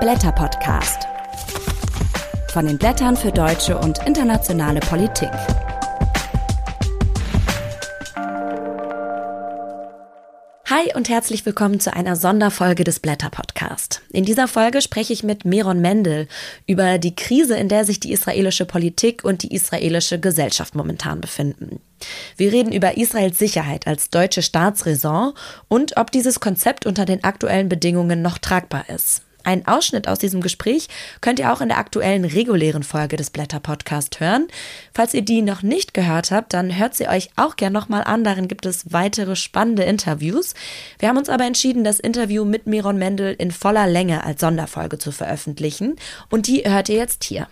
Blätter Podcast. Von den Blättern für deutsche und internationale Politik. Hi und herzlich willkommen zu einer Sonderfolge des Blätter Podcast. In dieser Folge spreche ich mit Meron Mendel über die Krise, in der sich die israelische Politik und die israelische Gesellschaft momentan befinden. Wir reden über Israels Sicherheit als deutsche Staatsräson und ob dieses Konzept unter den aktuellen Bedingungen noch tragbar ist. Ein Ausschnitt aus diesem Gespräch könnt ihr auch in der aktuellen regulären Folge des Blätter Podcast hören. Falls ihr die noch nicht gehört habt, dann hört sie euch auch gern nochmal an. Darin gibt es weitere spannende Interviews. Wir haben uns aber entschieden, das Interview mit Miron Mendel in voller Länge als Sonderfolge zu veröffentlichen. Und die hört ihr jetzt hier.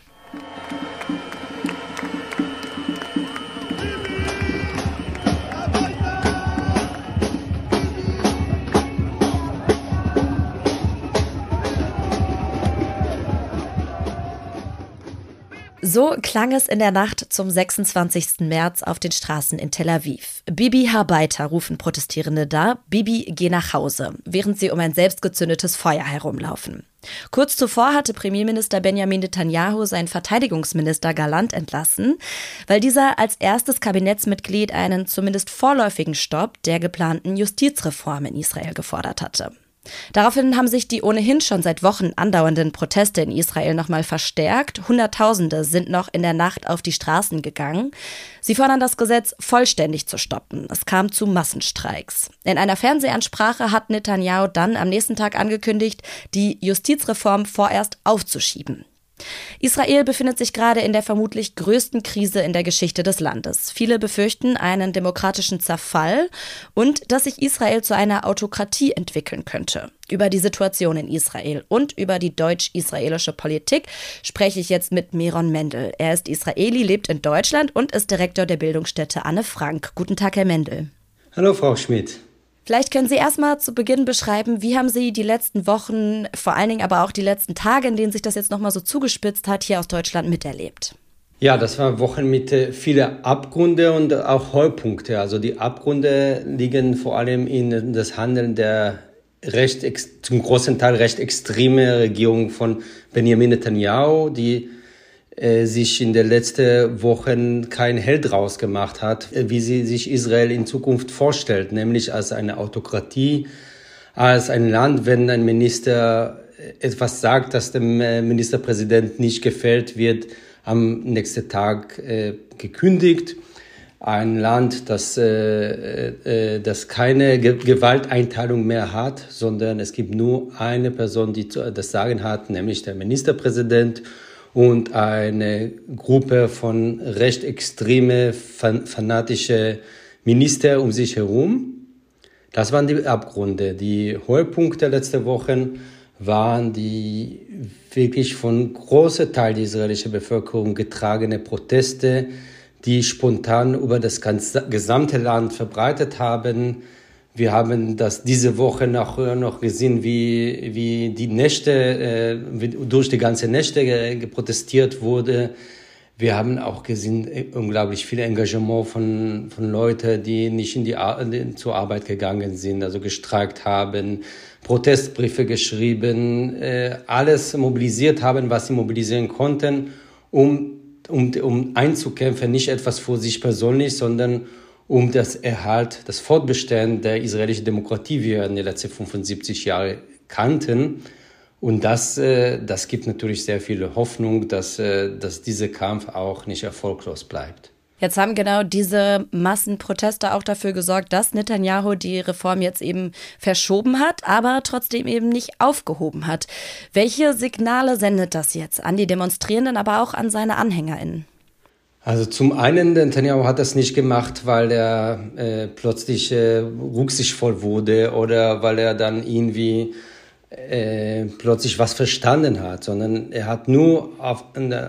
So klang es in der Nacht zum 26. März auf den Straßen in Tel Aviv. Bibi Harbeiter rufen Protestierende da, Bibi geh nach Hause, während sie um ein selbstgezündetes Feuer herumlaufen. Kurz zuvor hatte Premierminister Benjamin Netanyahu seinen Verteidigungsminister Galant entlassen, weil dieser als erstes Kabinettsmitglied einen zumindest vorläufigen Stopp der geplanten Justizreform in Israel gefordert hatte. Daraufhin haben sich die ohnehin schon seit Wochen andauernden Proteste in Israel nochmal verstärkt. Hunderttausende sind noch in der Nacht auf die Straßen gegangen. Sie fordern das Gesetz vollständig zu stoppen. Es kam zu Massenstreiks. In einer Fernsehansprache hat Netanyahu dann am nächsten Tag angekündigt, die Justizreform vorerst aufzuschieben. Israel befindet sich gerade in der vermutlich größten Krise in der Geschichte des Landes. Viele befürchten einen demokratischen Zerfall und dass sich Israel zu einer Autokratie entwickeln könnte. Über die Situation in Israel und über die deutsch-israelische Politik spreche ich jetzt mit Meron Mendel. Er ist Israeli, lebt in Deutschland und ist Direktor der Bildungsstätte Anne Frank. Guten Tag, Herr Mendel. Hallo, Frau Schmidt. Vielleicht können Sie erstmal zu Beginn beschreiben, wie haben Sie die letzten Wochen, vor allen Dingen aber auch die letzten Tage, in denen sich das jetzt nochmal so zugespitzt hat, hier aus Deutschland miterlebt? Ja, das war Wochen mit vielen Abgründe und auch Heupunkte. Also die Abgründe liegen vor allem in das Handeln der recht, zum großen Teil recht extreme Regierung von Benjamin Netanyahu, die sich in den letzten Wochen kein Held draus gemacht hat, äh, wie sie sich Israel in Zukunft vorstellt, nämlich als eine Autokratie, als ein Land, wenn ein Minister äh, etwas sagt, das dem Ministerpräsident nicht gefällt, wird am nächsten Tag äh, gekündigt. Ein Land, das, äh, äh, das keine Ge Gewalteinteilung mehr hat, sondern es gibt nur eine Person, die das Sagen hat, nämlich der Ministerpräsident und eine Gruppe von recht extreme, fanatische Minister um sich herum. Das waren die Abgründe. Die Höhepunkte letzter Wochen waren die wirklich von großer Teil der israelischen Bevölkerung getragene Proteste, die spontan über das gesamte Land verbreitet haben wir haben das diese Woche noch, noch gesehen, wie, wie die Nächte, äh, wie durch die ganze Nächte geprotestiert wurde. Wir haben auch gesehen, äh, unglaublich viel Engagement von, von Leuten, die nicht in die, Ar zur Arbeit gegangen sind, also gestreikt haben, Protestbriefe geschrieben, äh, alles mobilisiert haben, was sie mobilisieren konnten, um, um, um einzukämpfen, nicht etwas für sich persönlich, sondern um das Erhalt, das Fortbestehen der israelischen Demokratie, wie wir in den letzten 75 Jahren kannten. Und das, äh, das gibt natürlich sehr viel Hoffnung, dass, äh, dass dieser Kampf auch nicht erfolglos bleibt. Jetzt haben genau diese Massenproteste auch dafür gesorgt, dass Netanyahu die Reform jetzt eben verschoben hat, aber trotzdem eben nicht aufgehoben hat. Welche Signale sendet das jetzt an die Demonstrierenden, aber auch an seine AnhängerInnen? Also zum einen, Netanyahu hat das nicht gemacht, weil er äh, plötzlich äh, rücksichtsvoll wurde oder weil er dann irgendwie äh, plötzlich was verstanden hat, sondern er hat nur auf,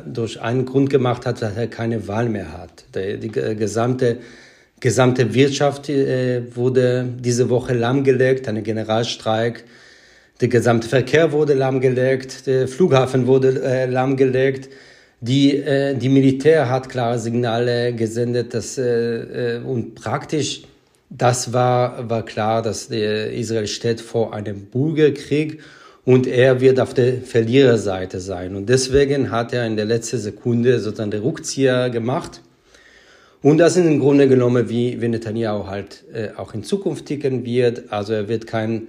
durch einen Grund gemacht, hat, dass er keine Wahl mehr hat. Die, die gesamte, gesamte Wirtschaft äh, wurde diese Woche lahmgelegt, ein Generalstreik. Der gesamte Verkehr wurde lahmgelegt, der Flughafen wurde äh, lahmgelegt. Die, äh, die Militär hat klare Signale gesendet, dass, äh, äh, und praktisch das war, war klar, dass Israel steht vor einem Bürgerkrieg und er wird auf der Verliererseite sein. Und deswegen hat er in der letzten Sekunde sozusagen den Rückzieher gemacht. Und das ist im Grunde genommen, wie, wie Netanyahu halt äh, auch in Zukunft ticken wird. Also er wird kein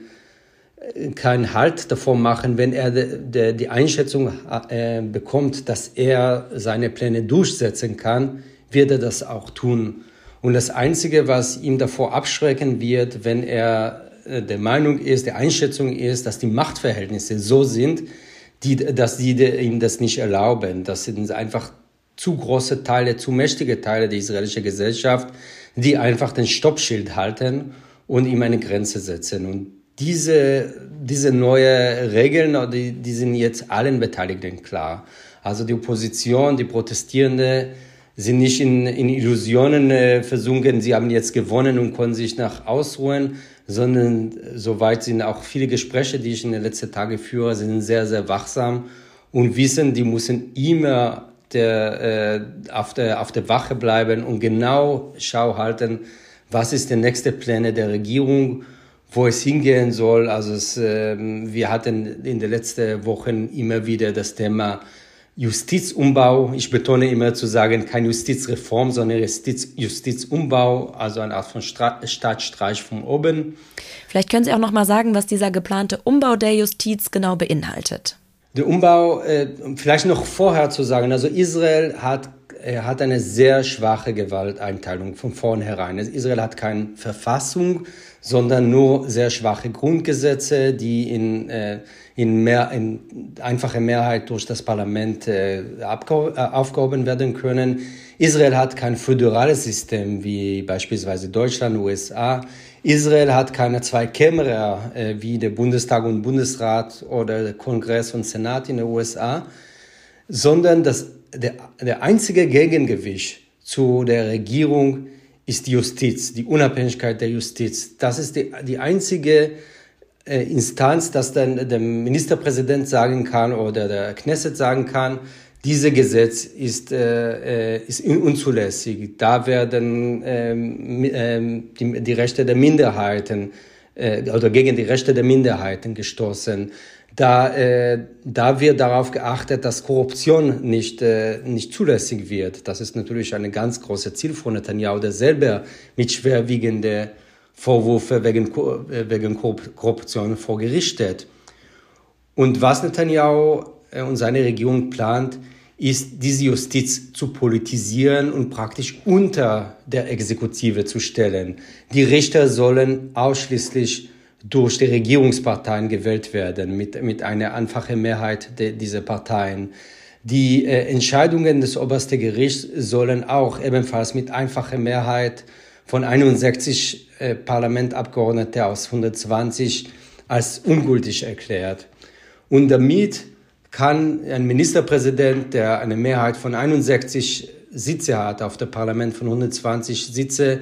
keinen Halt davor machen, wenn er de, de, die Einschätzung äh, bekommt, dass er seine Pläne durchsetzen kann, wird er das auch tun. Und das Einzige, was ihm davor abschrecken wird, wenn er äh, der Meinung ist, der Einschätzung ist, dass die Machtverhältnisse so sind, die, dass die ihm das nicht erlauben. Das sind einfach zu große Teile, zu mächtige Teile der israelischen Gesellschaft, die einfach den Stoppschild halten und ihm eine Grenze setzen. Und diese, diese neue Regeln, die, die sind jetzt allen Beteiligten klar. Also die Opposition, die Protestierenden sind nicht in, in Illusionen äh, versunken, sie haben jetzt gewonnen und können sich nach ausruhen, sondern soweit sind auch viele Gespräche, die ich in den letzten Tagen führe, sind sehr, sehr wachsam und wissen, die müssen immer der, äh, auf, der, auf der Wache bleiben und genau Schau halten, was ist der nächste Pläne der Regierung wo es hingehen soll. Also es, äh, wir hatten in den letzten Wochen immer wieder das Thema Justizumbau. Ich betone immer zu sagen, kein Justizreform, sondern Justiz, Justizumbau, also eine Art von Stra Staatsstreich von oben. Vielleicht können Sie auch noch mal sagen, was dieser geplante Umbau der Justiz genau beinhaltet. Der Umbau, äh, vielleicht noch vorher zu sagen, also Israel hat er hat eine sehr schwache Gewalteinteilung von vornherein. Also Israel hat keine Verfassung, sondern nur sehr schwache Grundgesetze, die in, äh, in, mehr, in einfache Mehrheit durch das Parlament äh, äh, aufgehoben werden können. Israel hat kein föderales System wie beispielsweise Deutschland, USA. Israel hat keine zwei Kämmerer äh, wie der Bundestag und Bundesrat oder der Kongress und Senat in den USA, sondern das der, der einzige Gegengewicht zu der Regierung ist die Justiz, die Unabhängigkeit der Justiz. Das ist die, die einzige äh, Instanz, dass dann der Ministerpräsident sagen kann oder der Knesset sagen kann, dieses Gesetz ist, äh, äh ist unzulässig. Da werden ähm, ähm, die, die Rechte der Minderheiten äh, oder gegen die Rechte der Minderheiten gestoßen da, äh, da wird darauf geachtet, dass Korruption nicht, äh, nicht zulässig wird. Das ist natürlich ein ganz großes Ziel von Netanyahu, der selber mit schwerwiegenden Vorwürfen wegen, äh, wegen Korruption vor Gericht steht. Und was Netanyahu äh, und seine Regierung plant, ist, diese Justiz zu politisieren und praktisch unter der Exekutive zu stellen. Die Richter sollen ausschließlich durch die Regierungsparteien gewählt werden, mit, mit einer einfachen Mehrheit de, dieser Parteien. Die äh, Entscheidungen des obersten Gerichts sollen auch ebenfalls mit einfacher Mehrheit von 61 äh, Parlamentabgeordneten aus 120 als ungültig erklärt. Und damit kann ein Ministerpräsident, der eine Mehrheit von 61 Sitze hat auf dem Parlament von 120 Sitze,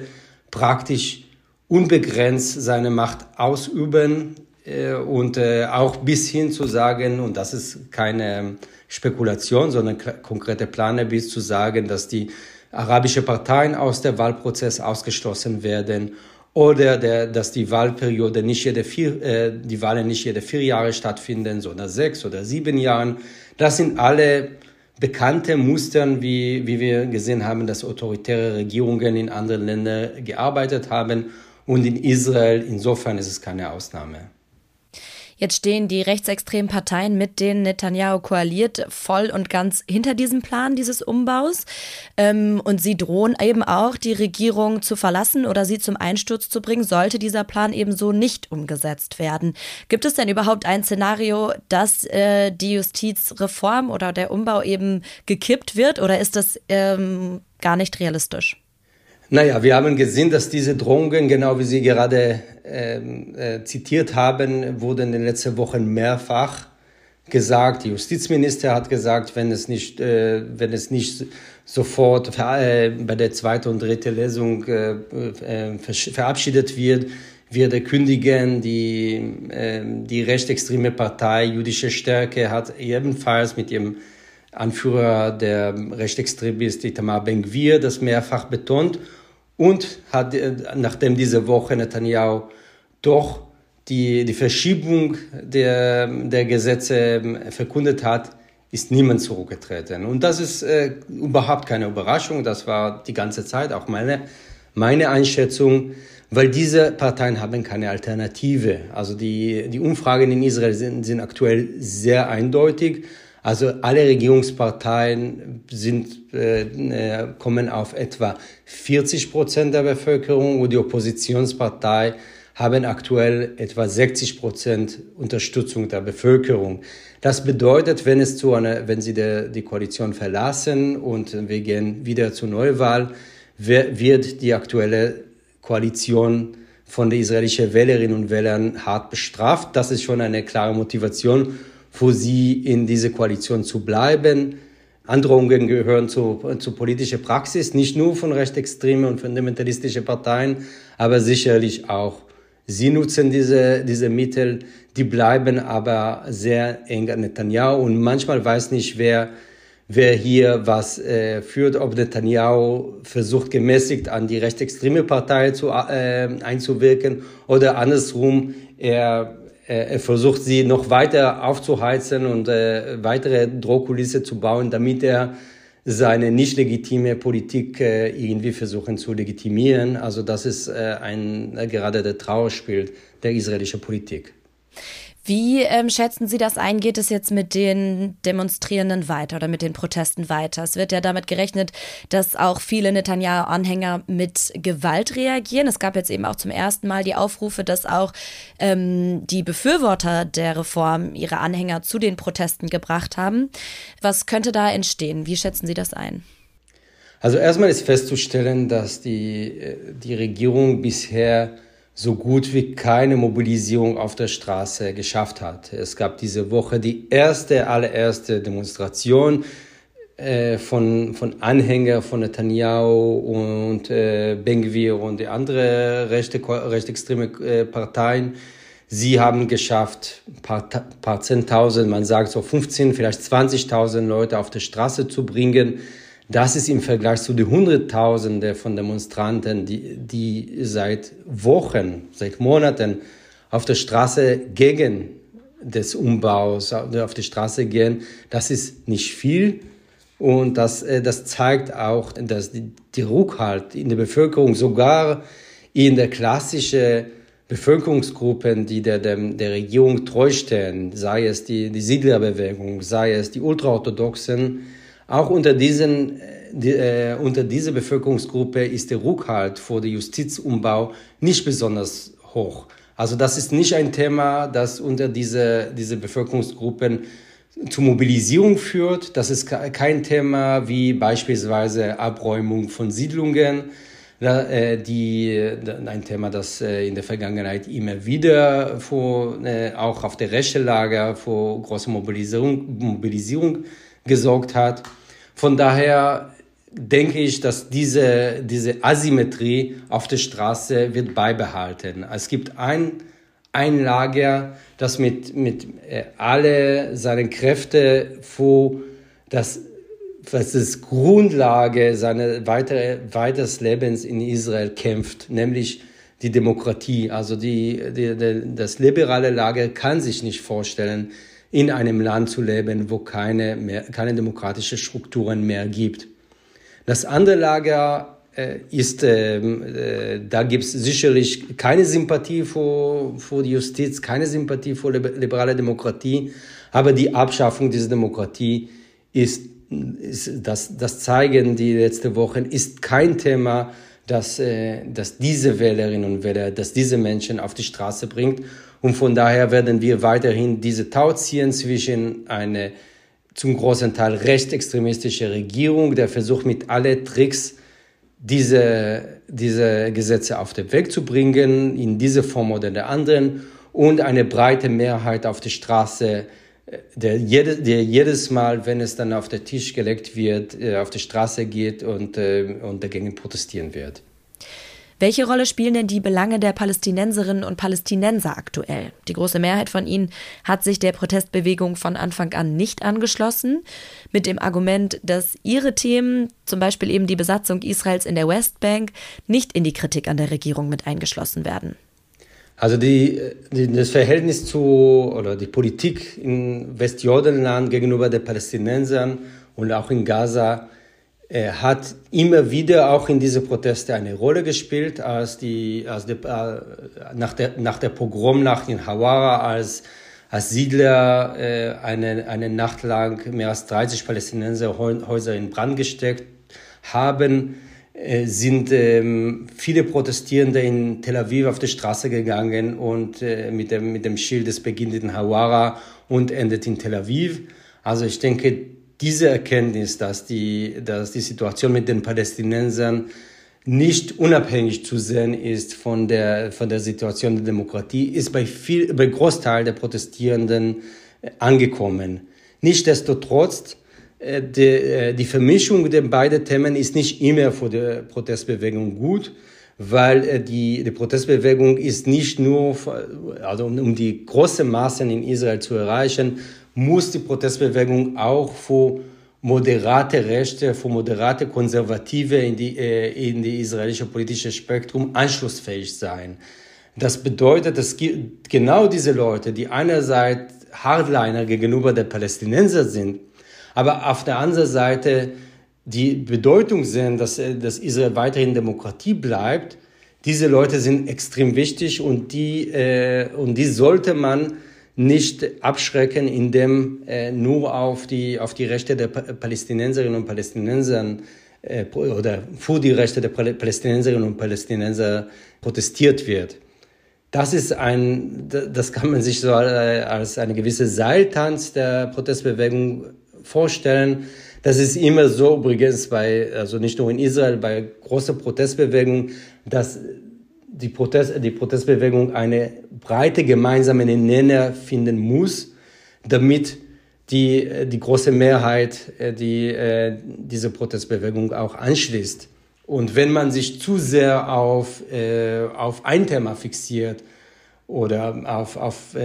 praktisch unbegrenzt seine Macht ausüben äh, und äh, auch bis hin zu sagen, und das ist keine Spekulation, sondern konkrete Pläne, bis zu sagen, dass die arabische Parteien aus der Wahlprozess ausgeschlossen werden oder der, dass die Wahlperiode nicht jede vier, äh, die Wahlen nicht jede vier Jahre stattfinden, sondern sechs oder sieben Jahren. Das sind alle bekannte Mustern, wie, wie wir gesehen haben, dass autoritäre Regierungen in anderen Ländern gearbeitet haben und in Israel, insofern ist es keine Ausnahme. Jetzt stehen die rechtsextremen Parteien, mit denen Netanyahu koaliert, voll und ganz hinter diesem Plan dieses Umbaus. Ähm, und sie drohen eben auch, die Regierung zu verlassen oder sie zum Einsturz zu bringen, sollte dieser Plan eben so nicht umgesetzt werden. Gibt es denn überhaupt ein Szenario, dass äh, die Justizreform oder der Umbau eben gekippt wird oder ist das ähm, gar nicht realistisch? Naja, wir haben gesehen, dass diese Drohungen, genau wie Sie gerade ähm, äh, zitiert haben, wurden in den letzten Wochen mehrfach gesagt. Die Justizminister hat gesagt, wenn es nicht, äh, wenn es nicht sofort äh, bei der zweiten und dritten Lesung äh, äh, verabschiedet wird, wird er kündigen. Die, äh, die rechtsextreme Partei Jüdische Stärke hat ebenfalls mit ihrem Anführer der Rechtsextremist Itamar Ben-Gvir das mehrfach betont und hat, äh, nachdem diese Woche Netanyahu doch die, die Verschiebung der, der Gesetze ähm, verkündet hat, ist niemand zurückgetreten. Und das ist äh, überhaupt keine Überraschung. Das war die ganze Zeit auch meine, meine Einschätzung, weil diese Parteien haben keine Alternative. Also die, die Umfragen in Israel sind, sind aktuell sehr eindeutig. Also alle Regierungsparteien sind, äh, äh kommen auf etwa 40 Prozent der Bevölkerung und die Oppositionspartei haben aktuell etwa 60 Prozent Unterstützung der Bevölkerung. Das bedeutet, wenn es zu einer, wenn sie der, die Koalition verlassen und wir gehen wieder zur Neuwahl, wird die aktuelle Koalition von den israelischen Wählerinnen und Wählern hart bestraft. Das ist schon eine klare Motivation für sie, in diese Koalition zu bleiben. Androhungen gehören zur, zur politischen Praxis, nicht nur von rechtsextremen und fundamentalistischen Parteien, aber sicherlich auch Sie nutzen diese, diese Mittel, die bleiben aber sehr eng an Netanyahu und manchmal weiß nicht, wer, wer hier was äh, führt, ob Netanyahu versucht gemäßigt an die rechtsextreme Partei zu, äh, einzuwirken oder andersrum, er, äh, er versucht sie noch weiter aufzuheizen und äh, weitere Drohkulisse zu bauen, damit er seine nicht legitime Politik äh, irgendwie versuchen zu legitimieren. Also das ist äh, ein, äh, gerade der Trauerspiel der israelischen Politik. Wie ähm, schätzen Sie das ein? Geht es jetzt mit den Demonstrierenden weiter oder mit den Protesten weiter? Es wird ja damit gerechnet, dass auch viele Netanyahu-Anhänger mit Gewalt reagieren. Es gab jetzt eben auch zum ersten Mal die Aufrufe, dass auch ähm, die Befürworter der Reform ihre Anhänger zu den Protesten gebracht haben. Was könnte da entstehen? Wie schätzen Sie das ein? Also erstmal ist festzustellen, dass die, äh, die Regierung bisher so gut wie keine Mobilisierung auf der Straße geschafft hat. Es gab diese Woche die erste, allererste Demonstration äh, von, von Anhängern von Netanyahu und äh, Bengvir und die andere rechte, rechtsextreme äh, Parteien. Sie haben geschafft, ein paar, paar Zehntausend, man sagt so 15, vielleicht 20.000 Leute auf die Straße zu bringen. Das ist im Vergleich zu den Hunderttausenden von Demonstranten, die, die seit Wochen, seit Monaten auf der Straße gegen des Umbaus auf die Straße gehen, das ist nicht viel. Und das, äh, das zeigt auch, dass die, die Rückhalt in der Bevölkerung, sogar in der klassischen Bevölkerungsgruppen, die der, der, der Regierung treu stehen, sei es die, die Siedlerbewegung, sei es die Ultraorthodoxen, auch unter diesen die, äh, unter dieser Bevölkerungsgruppe ist der Rückhalt vor dem Justizumbau nicht besonders hoch. Also das ist nicht ein Thema, das unter diese, diese Bevölkerungsgruppen zur Mobilisierung führt. Das ist kein Thema wie beispielsweise Abräumung von Siedlungen, äh, die, ein Thema, das äh, in der Vergangenheit immer wieder vor, auch auf der rechten Lager vor großer Mobilisierung, Mobilisierung gesorgt hat. Von daher denke ich, dass diese, diese Asymmetrie auf der Straße wird beibehalten. Es gibt ein, ein Lager, das mit, mit äh, alle seinen Kräfte vor das was ist Grundlage seines weitere, weiters Lebens in Israel kämpft, nämlich die Demokratie. Also die, die, die, das liberale Lager kann sich nicht vorstellen, in einem Land zu leben, wo keine, mehr, keine demokratische Strukturen mehr gibt. Das andere Lager äh, ist, ähm, äh, da gibt es sicherlich keine Sympathie für, für die Justiz, keine Sympathie für liberale Demokratie, aber die Abschaffung dieser Demokratie ist, ist das, das zeigen die letzten Wochen, ist kein Thema, das, äh, das diese Wählerinnen und Wähler, dass diese Menschen auf die Straße bringt. Und von daher werden wir weiterhin diese Tau ziehen zwischen einer zum großen Teil rechtsextremistische Regierung, der versucht mit allen Tricks diese, diese Gesetze auf den Weg zu bringen, in diese Form oder der anderen, und eine breite Mehrheit auf die Straße, der, jede, der jedes Mal, wenn es dann auf den Tisch gelegt wird, äh, auf die Straße geht und, äh, und dagegen protestieren wird. Welche Rolle spielen denn die Belange der Palästinenserinnen und Palästinenser aktuell? Die große Mehrheit von ihnen hat sich der Protestbewegung von Anfang an nicht angeschlossen, mit dem Argument, dass ihre Themen, zum Beispiel eben die Besatzung Israels in der Westbank, nicht in die Kritik an der Regierung mit eingeschlossen werden. Also die, die, das Verhältnis zu oder die Politik in Westjordanland gegenüber den Palästinensern und auch in Gaza äh, hat immer wieder auch in diese Proteste eine Rolle gespielt, als die, als die, äh, nach, der, nach der Pogromnacht in Hawara, als, als Siedler äh, eine, eine Nacht lang mehr als 30 Palästinenser Häuser in Brand gesteckt haben äh, sind ähm, viele Protestierende in Tel Aviv auf die Straße gegangen und äh, mit, dem, mit dem Schild, es beginnt in Hawara und endet in Tel Aviv. Also ich denke, diese Erkenntnis, dass die, dass die Situation mit den Palästinensern nicht unabhängig zu sehen ist von der, von der Situation der Demokratie, ist bei, viel, bei Großteil der Protestierenden äh, angekommen. Nichtsdestotrotz äh, die, äh, die Vermischung der beiden Themen ist nicht immer für die Protestbewegung gut, weil die, die Protestbewegung ist nicht nur, also um, um die großen Massen in Israel zu erreichen, muss die Protestbewegung auch für moderate Rechte, für moderate Konservative in die, in die israelische politische Spektrum anschlussfähig sein. Das bedeutet, dass genau diese Leute, die einerseits Hardliner gegenüber der Palästinenser sind, aber auf der anderen Seite die Bedeutung sehen, dass, äh, dass Israel weiterhin Demokratie bleibt, diese Leute sind extrem wichtig und die, äh, und die sollte man nicht abschrecken, indem äh, nur auf die, auf die Rechte der Palästinenserinnen und Palästinenser äh, oder für die Rechte der Palästinenserinnen und Palästinenser protestiert wird. Das ist ein, das kann man sich so äh, als eine gewisse Seiltanz der Protestbewegung vorstellen. Das ist immer so übrigens bei, also nicht nur in Israel, bei großer Protestbewegung, dass die, Protest, die Protestbewegung eine breite gemeinsame Nenner finden muss, damit die, die große Mehrheit äh, die, äh, diese Protestbewegung auch anschließt. Und wenn man sich zu sehr auf, äh, auf ein Thema fixiert oder auf, auf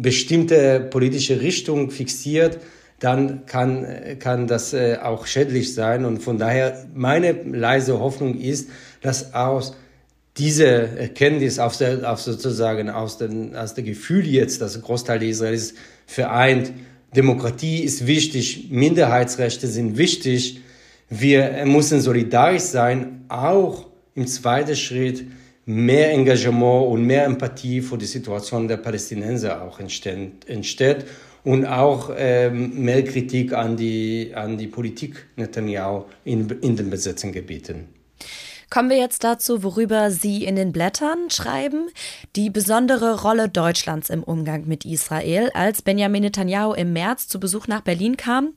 bestimmte politische Richtung fixiert, dann kann, kann das auch schädlich sein. Und von daher meine leise Hoffnung ist, dass aus diese Erkenntnis, aus der, aus sozusagen aus, dem aus dem Gefühl jetzt, dass ein Großteil der Israelis vereint, Demokratie ist wichtig, Minderheitsrechte sind wichtig, wir müssen solidarisch sein, auch im zweiten Schritt mehr Engagement und mehr Empathie für die Situation der Palästinenser auch entsteht. entsteht und auch ähm, mehr Kritik an die, an die Politik Netanyahu in, in den besetzten Gebieten. Kommen wir jetzt dazu, worüber Sie in den Blättern schreiben. Die besondere Rolle Deutschlands im Umgang mit Israel. Als Benjamin Netanyahu im März zu Besuch nach Berlin kam,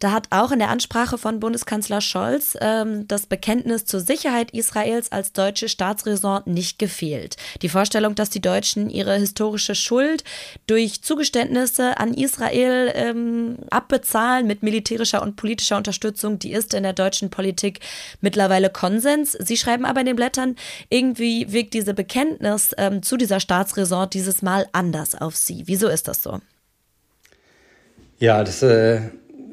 da hat auch in der Ansprache von Bundeskanzler Scholz ähm, das Bekenntnis zur Sicherheit Israels als deutsche Staatsräson nicht gefehlt. Die Vorstellung, dass die Deutschen ihre historische Schuld durch Zugeständnisse an Israel ähm, abbezahlen mit militärischer und politischer Unterstützung, die ist in der deutschen Politik mittlerweile Konsens. Sie Sie schreiben aber in den Blättern, irgendwie wirkt diese Bekenntnis ähm, zu dieser Staatsräson dieses Mal anders auf Sie. Wieso ist das so? Ja, das ist äh,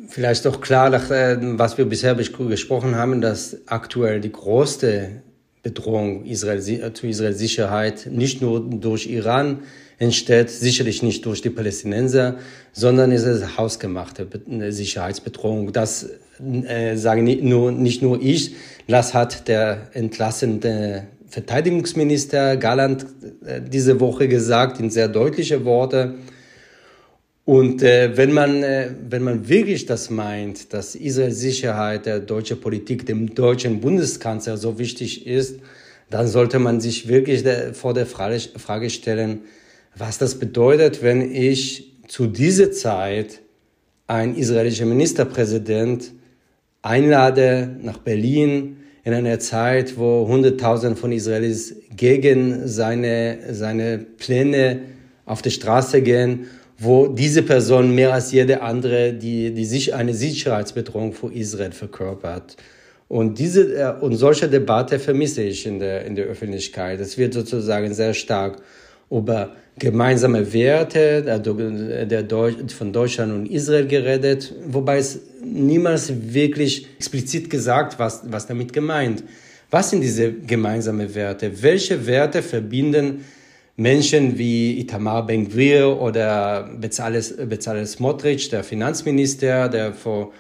vielleicht doch klar, nach, äh, was wir bisher gesprochen haben, dass aktuell die größte Bedrohung Israel, äh, zu Israels Sicherheit nicht nur durch Iran entsteht, sicherlich nicht durch die Palästinenser, sondern es ist hausgemachte Sicherheitsbedrohung. Das äh, sage nicht nur, nicht nur ich, das hat der entlassene Verteidigungsminister Galland äh, diese Woche gesagt in sehr deutliche Worte. Und äh, wenn, man, äh, wenn man wirklich das meint, dass Israels Sicherheit der deutschen Politik dem deutschen Bundeskanzler so wichtig ist, dann sollte man sich wirklich der, vor der Frage, Frage stellen, was das bedeutet, wenn ich zu dieser Zeit ein israelischer Ministerpräsident einlade nach Berlin, in einer Zeit, wo Hunderttausende von Israelis gegen seine, seine Pläne auf die Straße gehen, wo diese Person mehr als jede andere die, die sich eine Sicherheitsbedrohung für Israel verkörpert. Und diese äh, und solche Debatte vermisse ich in der in der Öffentlichkeit. Es wird sozusagen sehr stark über gemeinsame Werte der, der Deutsch, von Deutschland und Israel geredet, wobei es niemals wirklich explizit gesagt, was, was damit gemeint. Was sind diese gemeinsamen Werte? Welche Werte verbinden Menschen wie Itamar Ben-Gvir oder Bezalel, Bezalel Smotrich, der Finanzminister, der vor,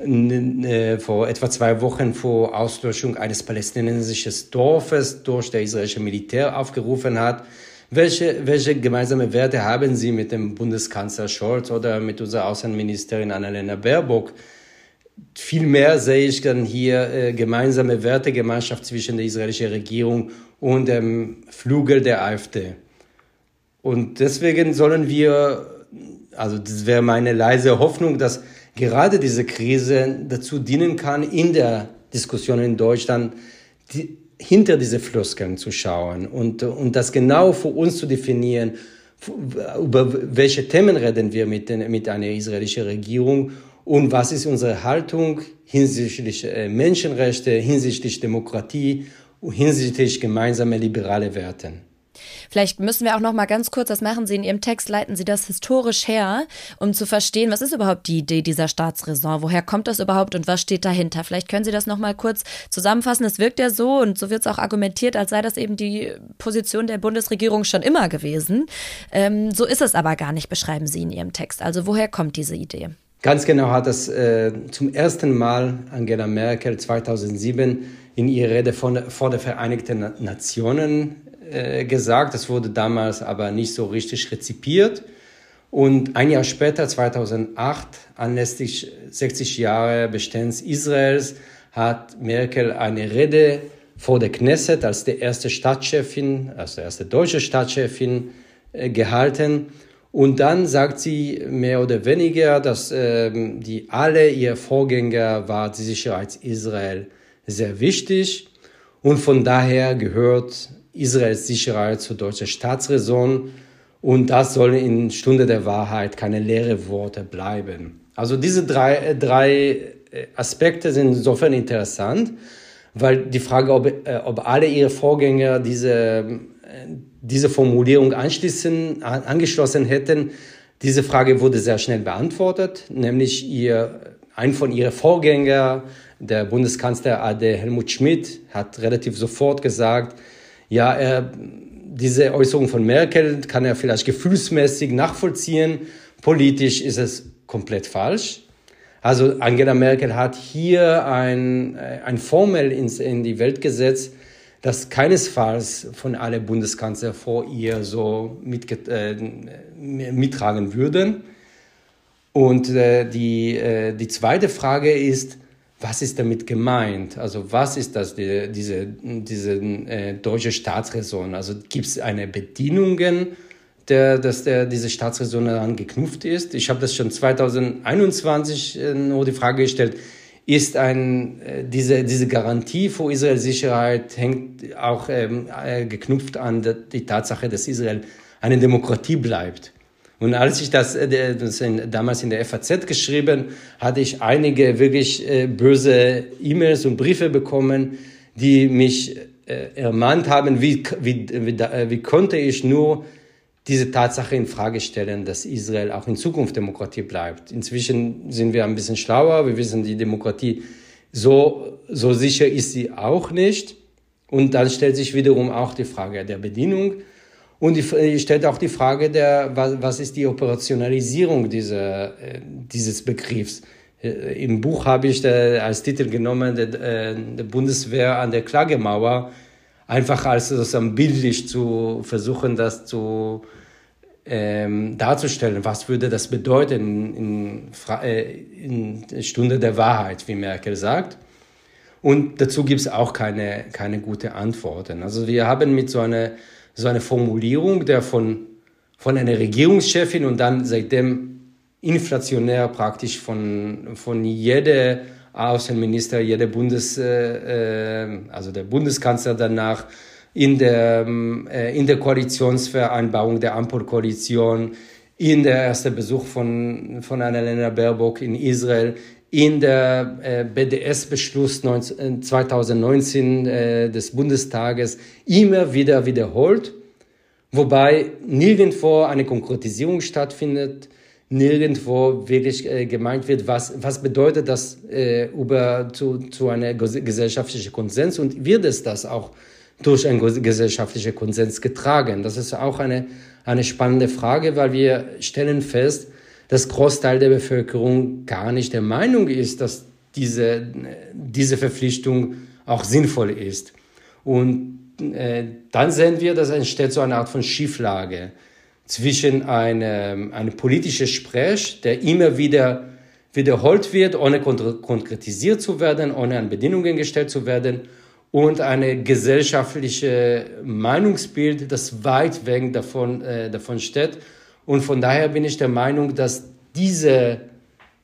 äh, vor etwa zwei Wochen vor Auslöschung eines palästinensischen Dorfes durch das israelische Militär aufgerufen hat. Welche, welche gemeinsame Werte haben Sie mit dem Bundeskanzler Scholz oder mit unserer Außenministerin Annalena Baerbock? Vielmehr sehe ich dann hier äh, gemeinsame Wertegemeinschaft zwischen der israelischen Regierung und dem Flügel der AfD. Und deswegen sollen wir, also das wäre meine leise Hoffnung, dass gerade diese Krise dazu dienen kann, in der Diskussion in Deutschland die, hinter diese Floskeln zu schauen und, und das genau für uns zu definieren, über welche Themen reden wir mit, den, mit einer israelischen Regierung und was ist unsere Haltung hinsichtlich äh, Menschenrechte, hinsichtlich Demokratie, hinsichtlich gemeinsame liberale Werten. Vielleicht müssen wir auch noch mal ganz kurz, das machen Sie in Ihrem Text, leiten Sie das historisch her, um zu verstehen, was ist überhaupt die Idee dieser Staatsräson? Woher kommt das überhaupt und was steht dahinter? Vielleicht können Sie das noch mal kurz zusammenfassen. Es wirkt ja so und so wird es auch argumentiert, als sei das eben die Position der Bundesregierung schon immer gewesen. Ähm, so ist es aber gar nicht, beschreiben Sie in Ihrem Text. Also woher kommt diese Idee? Ganz genau hat das äh, zum ersten Mal Angela Merkel 2007 in ihrer Rede von, vor der Vereinigten Nationen äh, gesagt. Das wurde damals aber nicht so richtig rezipiert. Und ein Jahr später, 2008, anlässlich 60 Jahre Bestehens Israels, hat Merkel eine Rede vor der Knesset als die erste Stadtchefin, als die erste deutsche Stadtchefin äh, gehalten. Und dann sagt sie mehr oder weniger, dass äh, die alle ihr Vorgänger war die Sicherheit Israel sehr wichtig und von daher gehört Israels Sicherheit zur deutschen Staatsräson und das soll in Stunde der Wahrheit keine leere Worte bleiben. Also diese drei, äh, drei äh, Aspekte sind insofern interessant, weil die Frage, ob, äh, ob alle ihre Vorgänger diese, diese Formulierung anschließen, angeschlossen hätten, diese Frage wurde sehr schnell beantwortet, nämlich ihr, ein von ihren Vorgängern, der Bundeskanzler AD Helmut Schmidt, hat relativ sofort gesagt, ja, er, diese Äußerung von Merkel kann er vielleicht gefühlsmäßig nachvollziehen. Politisch ist es komplett falsch. Also Angela Merkel hat hier ein, ein Formel ins, in die Welt gesetzt, das keinesfalls von allen Bundeskanzlern vor ihr so mit, äh, mittragen würden. Und äh, die, äh, die zweite Frage ist, was ist damit gemeint? Also was ist das, die, diese, diese äh, deutsche Staatsräson? Also gibt es eine Bedienungen, der, dass der, diese Staatsräson daran geknüpft ist? Ich habe das schon 2021 äh, nur die Frage gestellt, ist ein, äh, diese, diese Garantie für Israels Sicherheit hängt auch ähm, äh, geknüpft an die Tatsache, dass Israel eine Demokratie bleibt. Und als ich das, äh, das in, damals in der FAZ geschrieben, hatte ich einige wirklich äh, böse E-Mails und Briefe bekommen, die mich äh, ermahnt haben, wie, wie, wie, wie konnte ich nur diese Tatsache in Frage stellen, dass Israel auch in Zukunft Demokratie bleibt. Inzwischen sind wir ein bisschen schlauer. Wir wissen, die Demokratie so, so sicher ist sie auch nicht. Und dann stellt sich wiederum auch die Frage der Bedienung. Und die, stellt auch die Frage, der, was, was ist die Operationalisierung dieser, äh, dieses Begriffs? Äh, Im Buch habe ich da als Titel genommen, der, äh, der Bundeswehr an der Klagemauer, einfach als sozusagen bildlich zu versuchen, das zu ähm, darzustellen. Was würde das bedeuten in, in, in Stunde der Wahrheit, wie Merkel sagt? Und dazu gibt es auch keine, keine gute Antworten. Also wir haben mit so einer so eine Formulierung, der von, von einer Regierungschefin und dann seitdem inflationär praktisch von, von jeder Außenminister, jeder Bundes, äh, äh, also der Bundeskanzler danach in der, äh, in der Koalitionsvereinbarung der Ampelkoalition, in der ersten Besuch von, von Annalena Baerbock in Israel, in der äh, BDS-Beschluss 2019 äh, äh, des Bundestages immer wieder wiederholt, wobei nirgendwo eine Konkretisierung stattfindet, nirgendwo wirklich äh, gemeint wird, was, was bedeutet das äh, über zu, zu einer gesellschaftlichen Konsens und wird es das auch durch einen gesellschaftlichen Konsens getragen. Das ist auch eine, eine spannende Frage, weil wir stellen fest, dass Großteil der Bevölkerung gar nicht der Meinung ist, dass diese, diese Verpflichtung auch sinnvoll ist. Und äh, dann sehen wir, dass entsteht so eine Art von Schieflage zwischen einem, einem politischen Sprech, der immer wieder wiederholt wird, ohne konkretisiert zu werden, ohne an Bedingungen gestellt zu werden, und eine gesellschaftliche Meinungsbild, das weit weg davon, äh, davon steht. Und von daher bin ich der Meinung, dass diese,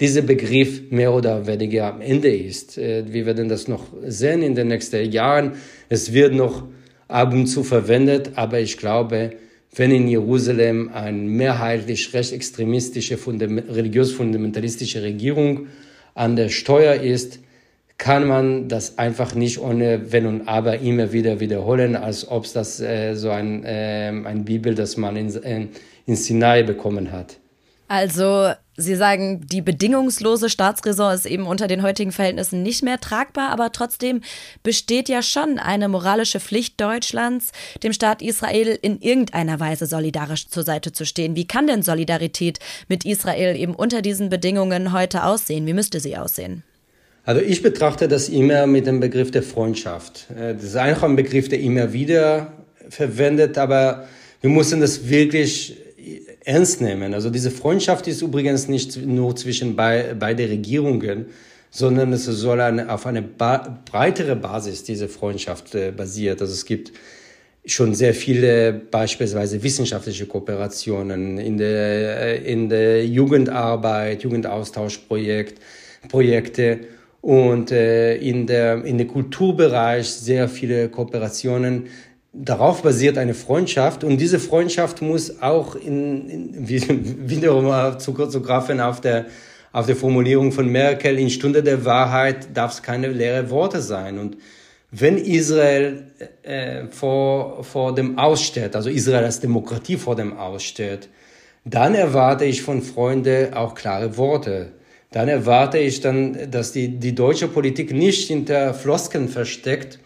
dieser Begriff mehr oder weniger am Ende ist. Äh, wir werden das noch sehen in den nächsten Jahren. Es wird noch ab und zu verwendet, aber ich glaube, wenn in Jerusalem eine mehrheitlich rechtsextremistische, religiös-fundamentalistische Regierung an der Steuer ist, kann man das einfach nicht ohne Wenn und Aber immer wieder wiederholen, als ob das äh, so ein, äh, ein Bibel, das man in, in, in Sinai bekommen hat. Also, Sie sagen, die bedingungslose Staatsräson ist eben unter den heutigen Verhältnissen nicht mehr tragbar, aber trotzdem besteht ja schon eine moralische Pflicht Deutschlands, dem Staat Israel in irgendeiner Weise solidarisch zur Seite zu stehen. Wie kann denn Solidarität mit Israel eben unter diesen Bedingungen heute aussehen? Wie müsste sie aussehen? Also ich betrachte das immer mit dem Begriff der Freundschaft. Äh, das ist einfach ein Begriff, der immer wieder verwendet, aber wir müssen das wirklich ernst nehmen. Also diese Freundschaft ist übrigens nicht nur zwischen bei, beide Regierungen, sondern es soll eine, auf eine ba breitere Basis diese Freundschaft äh, basiert. Also es gibt schon sehr viele beispielsweise wissenschaftliche Kooperationen in der, äh, in der Jugendarbeit, Jugendaustauschprojekt, Projekte und äh, in der in der Kulturbereich sehr viele Kooperationen. Darauf basiert eine Freundschaft. Und diese Freundschaft muss auch in, in wiederum zugreifen auf der auf der Formulierung von Merkel in Stunde der Wahrheit darf es keine leere Worte sein. Und wenn Israel äh, vor, vor dem Aussteht, also Israel als Demokratie vor dem Aussteht, dann erwarte ich von Freunden auch klare Worte dann erwarte ich dann, dass die, die deutsche Politik nicht hinter Floskeln versteckt,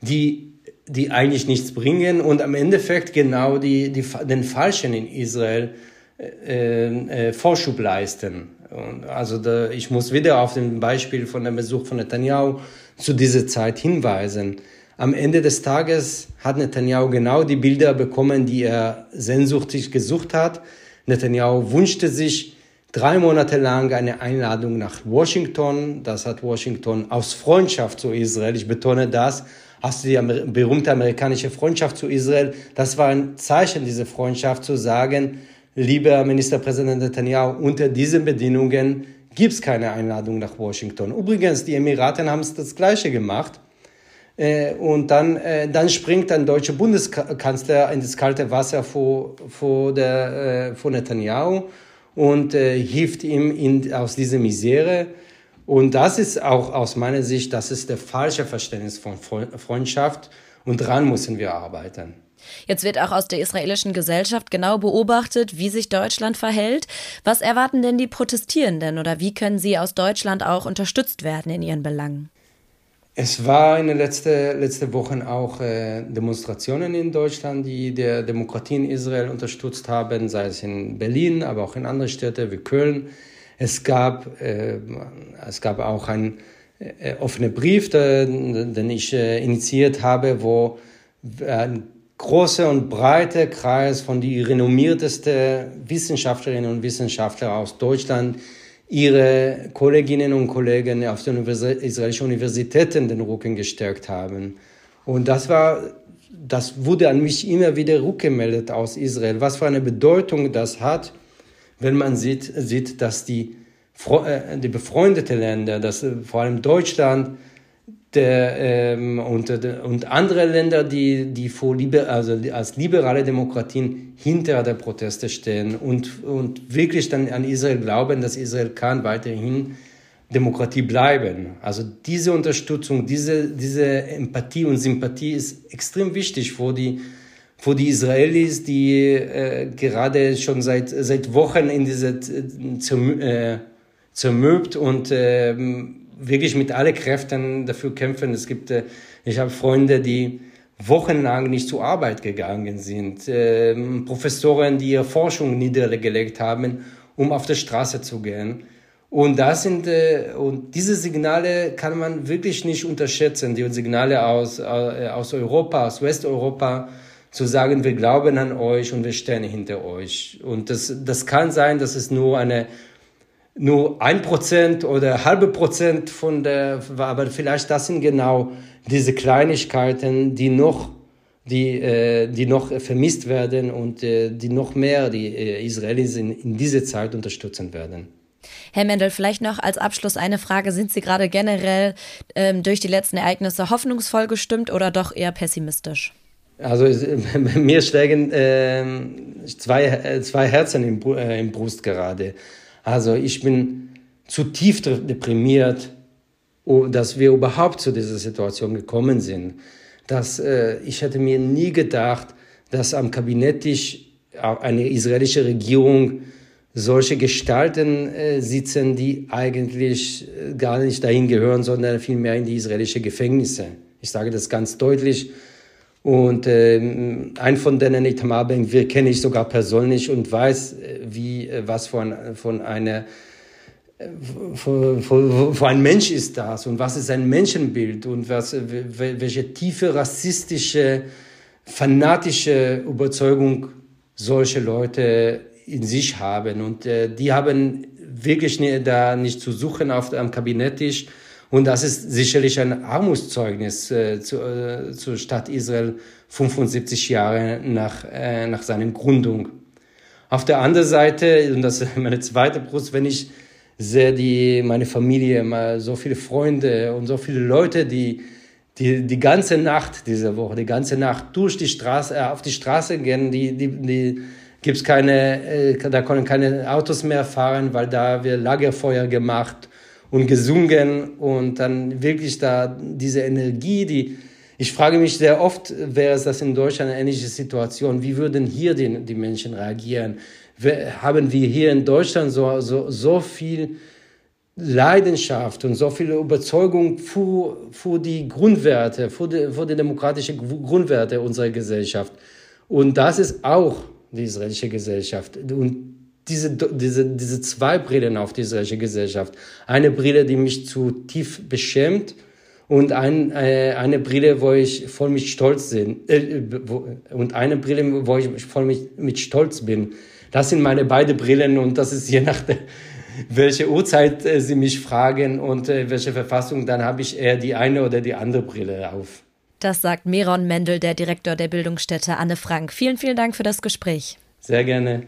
die, die eigentlich nichts bringen und am Endeffekt genau die, die, den Falschen in Israel äh, äh, Vorschub leisten. Und also da, ich muss wieder auf den Beispiel von dem Besuch von Netanyahu zu dieser Zeit hinweisen. Am Ende des Tages hat Netanyahu genau die Bilder bekommen, die er sehnsuchtig gesucht hat. Netanyahu wünschte sich drei Monate lang eine Einladung nach Washington. Das hat Washington aus Freundschaft zu Israel, ich betone das, hast du die berühmte amerikanische Freundschaft zu Israel. Das war ein Zeichen dieser Freundschaft zu sagen, lieber Ministerpräsident Netanyahu, unter diesen Bedingungen gibt es keine Einladung nach Washington. Übrigens, die Emiraten haben es das Gleiche gemacht. Äh, und dann, äh, dann springt ein deutscher Bundeskanzler in das kalte Wasser vor, vor, der, äh, vor Netanyahu und äh, hilft ihm in, aus dieser Misere. Und das ist auch aus meiner Sicht, das ist der falsche Verständnis von Freundschaft und daran müssen wir arbeiten. Jetzt wird auch aus der israelischen Gesellschaft genau beobachtet, wie sich Deutschland verhält. Was erwarten denn die Protestierenden oder wie können sie aus Deutschland auch unterstützt werden in ihren Belangen? Es war in den letzten, letzten Wochen auch äh, Demonstrationen in Deutschland, die der Demokratie in Israel unterstützt haben, sei es in Berlin, aber auch in anderen Städten wie Köln. Es gab, äh, es gab auch einen äh, offenen Brief, der, den ich äh, initiiert habe, wo ein großer und breiter Kreis von den renommiertesten Wissenschaftlerinnen und Wissenschaftlern aus Deutschland ihre Kolleginnen und Kollegen auf den israelischen Universitäten den Rücken gestärkt haben. Und das war, das wurde an mich immer wieder rückgemeldet aus Israel. Was für eine Bedeutung das hat, wenn man sieht, sieht dass die, äh, die befreundeten Länder, dass vor allem Deutschland, der, ähm, und, und andere Länder, die, die vor liber, also als liberale Demokratien hinter der Proteste stehen und, und wirklich dann an Israel glauben, dass Israel kann weiterhin Demokratie bleiben. Also diese Unterstützung, diese, diese Empathie und Sympathie ist extrem wichtig für die, für die Israelis, die äh, gerade schon seit, seit Wochen in diese äh, zermürbt und äh, wirklich mit allen Kräften dafür kämpfen. Es gibt, äh, ich habe Freunde, die wochenlang nicht zur Arbeit gegangen sind, äh, Professoren, die ihre Forschung niedergelegt haben, um auf der Straße zu gehen. Und das sind äh, und diese Signale kann man wirklich nicht unterschätzen. Die Signale aus äh, aus Europa, aus Westeuropa, zu sagen, wir glauben an euch und wir stehen hinter euch. Und das das kann sein, dass es nur eine nur ein Prozent oder halbe Prozent von der, aber vielleicht das sind genau diese Kleinigkeiten, die noch, die, äh, die noch vermisst werden und äh, die noch mehr die äh, Israelis in, in dieser Zeit unterstützen werden. Herr Mendel, vielleicht noch als Abschluss eine Frage. Sind Sie gerade generell ähm, durch die letzten Ereignisse hoffnungsvoll gestimmt oder doch eher pessimistisch? Also mir schlägen äh, zwei, äh, zwei Herzen im, äh, im Brust gerade. Also ich bin zutiefst deprimiert, oh, dass wir überhaupt zu dieser Situation gekommen sind. Dass, äh, ich hätte mir nie gedacht, dass am Kabinetttisch eine israelische Regierung solche Gestalten äh, sitzen, die eigentlich äh, gar nicht dahin gehören, sondern vielmehr in die israelische Gefängnisse. Ich sage das ganz deutlich. Und äh, ein von denen, Itamar Ben wir kenne ich sogar persönlich und weiß, äh, wie, äh, was von, von einer für, für ein Mensch ist das und was ist ein Menschenbild und was, welche tiefe rassistische, fanatische Überzeugung solche Leute in sich haben. Und äh, die haben wirklich nie, da nicht zu suchen auf dem Kabinetttisch. Und das ist sicherlich ein Armutszeugnis äh, zu, äh, zur Stadt Israel 75 Jahre nach, äh, nach seiner Gründung. Auf der anderen Seite, und das ist meine zweite Brust, wenn ich sehe die, meine Familie, mal so viele Freunde und so viele Leute, die, die die ganze Nacht diese Woche, die ganze Nacht durch die Straße, äh, auf die Straße gehen, die, die, die gibt's keine, äh, da können keine Autos mehr fahren, weil da wir Lagerfeuer gemacht und gesungen und dann wirklich da diese Energie, die ich frage mich sehr oft, wäre es das in Deutschland eine ähnliche Situation, wie würden hier die, die Menschen reagieren? Haben wir hier in Deutschland so, so, so viel Leidenschaft und so viel Überzeugung für, die Grundwerte, für die, die demokratischen Grundwerte unserer Gesellschaft? Und das ist auch die israelische Gesellschaft. Und diese, diese, diese zwei Brillen auf die israelische Gesellschaft. Eine Brille, die mich zu tief beschämt und ein, äh, eine Brille, wo ich voll mit Stolz bin. Äh, wo, und eine Brille, wo ich voll mit, mit Stolz bin. Das sind meine beiden Brillen und das ist je nach der, welche Uhrzeit äh, Sie mich fragen und äh, welche Verfassung, dann habe ich eher die eine oder die andere Brille auf. Das sagt Meron Mendel, der Direktor der Bildungsstätte Anne Frank. Vielen, vielen Dank für das Gespräch. Sehr gerne.